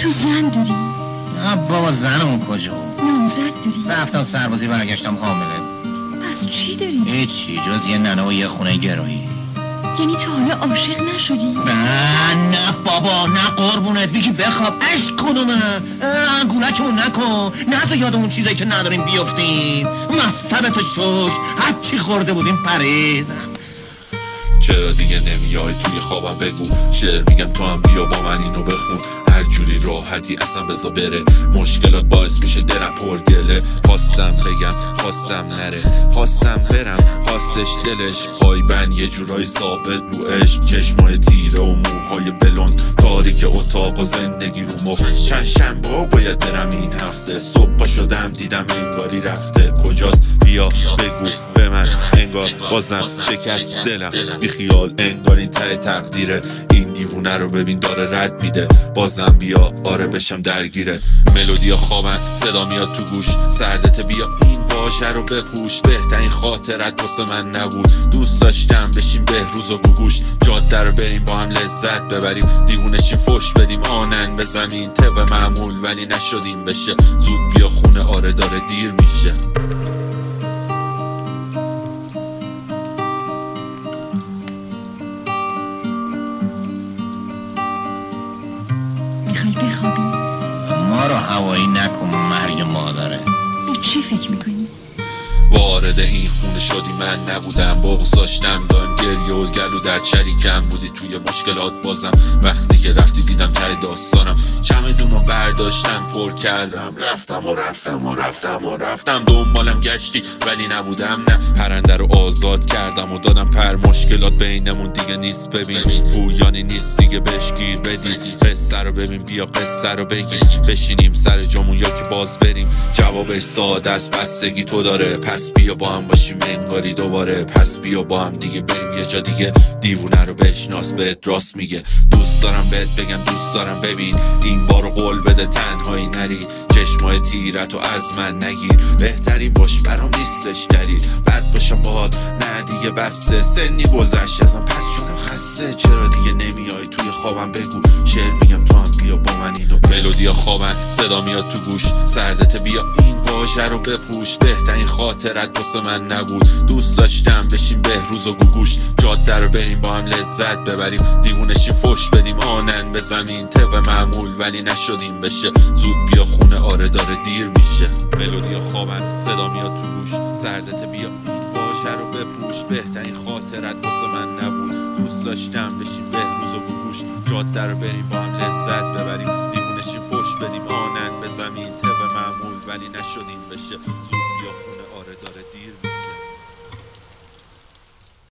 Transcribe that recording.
تو زن داری؟ نه بابا زنمون کجا؟ نامزد داری؟ رفتم سربازی برگشتم حامله. پس چی داری؟ هیچی جز یه ننه و یه خونه گرایی. یعنی تا حالا عاشق نشدی؟ نه نه بابا نه قربونت. بگی بخواب اش کدومه انگولکمون نکن. نه تو یاد اون چیزایی که نداریم بیفتیم. مصبت تو شک هرچی خورده بودیم پرید. چرا دیگه نمیای توی خوابم؟ بگو. شعر میگم تو هم بیا با من اینو بخون. راحتی اصلا بزا بره. مشکلات باعث میشه درم پر گله خواستم بگم خواستم نره. خواستم برم خواستش دلش. پای بند یه جورایی ثابت رو عشق. چشمای تیره و موهای بلند. تاریک اتاق و زندگی رو مخ چند شنبه باید برم این هفته. صبح پا شدم دیدم انگاری رفته. کجاست؟ بیا بگو. به من انگار بازم شکست دلم. بی خیال انگار این تقدیره. این دیوونه رو ببین داره رد میده. بازم بیا آره بشم درگیره. ملودیا خوابن صدا میاد تو گوش. سردت بیا این واژه رو بپوش. بهترین خاطرت واسه من نبود. دوست داشتم بشیم بهروز و گوگوش. جاده رو بریم با هم لذت ببریم. دیوونه چی فش بدیم. آنن به زمین طبق معمول ولی نشدیم بشه. زود بیا خونه آره داره دیر میشه. بخوابی. ما رو هوایی نکن مرگ مادره. به چی فکر می‌کنی؟ وارد این خونه شدی من نبودم بغض داشتم دایم گریه و گلو در چریکم بودی توی مشکلات بازم. وقتی که رفتی دیدم ته داستانم. چمدون رو برداشتم پر کردم. رفتم و رفتم و رفتم و رفتم. دنبالم گشتی ولی نبودم نه. پرنده رو آزاد کردم و دادم پر. مشکلات بینمون دیگه نیست. ببین پویانی نیست دیگه. بهش گیر بدی قصه رو ببین بیا قصه رو بگی. بشینیم سر جامون یا که باز بریم. جوابش ساده است بستگی تو داره. پس بیا با هم باشیم انگاری دوباره. پس بیا با هم دیگه بریم یه جا دیگه. دیوونه رو بشناس بهت راست میگه. دوست دارم بهت بگم دوست دارم ببین. این بارو قول بده تنهایی نری. چشمای تیرت و از من نگیر. بهترین باش برام نیستش دلیل. بد باشم باهات نه دیگه بسته. سنی گذشت ازم پس شدم خسته. چرا دیگه نمیای توی خوابم؟ بگو. شعر میگم تو هم بیا با من اینو. ملودیا خوابن صدا میاد تو گوش. سردت بیا واژه رو بپوش. بهترین خاطرت واسه من نبود. دوست داشتم بشیم بهروز و گوگوش. جاده رو بریم با هم لذت ببریم. دیوونه چی فش بدیم. آنن به زمین. طبق معمول ولی نشدیم بشه. زود بیا خونه. آره داره دیر میشه. ملودیا خوابن. صدا میاد تو گوش. سردت بیا. این واژه رو بپوش. بهترین خاطرت واسه من نبود. دوست داشتم بشیم بهروز و گوگوش. جاده رو بریم با هم لذت ببریم دیوونه چی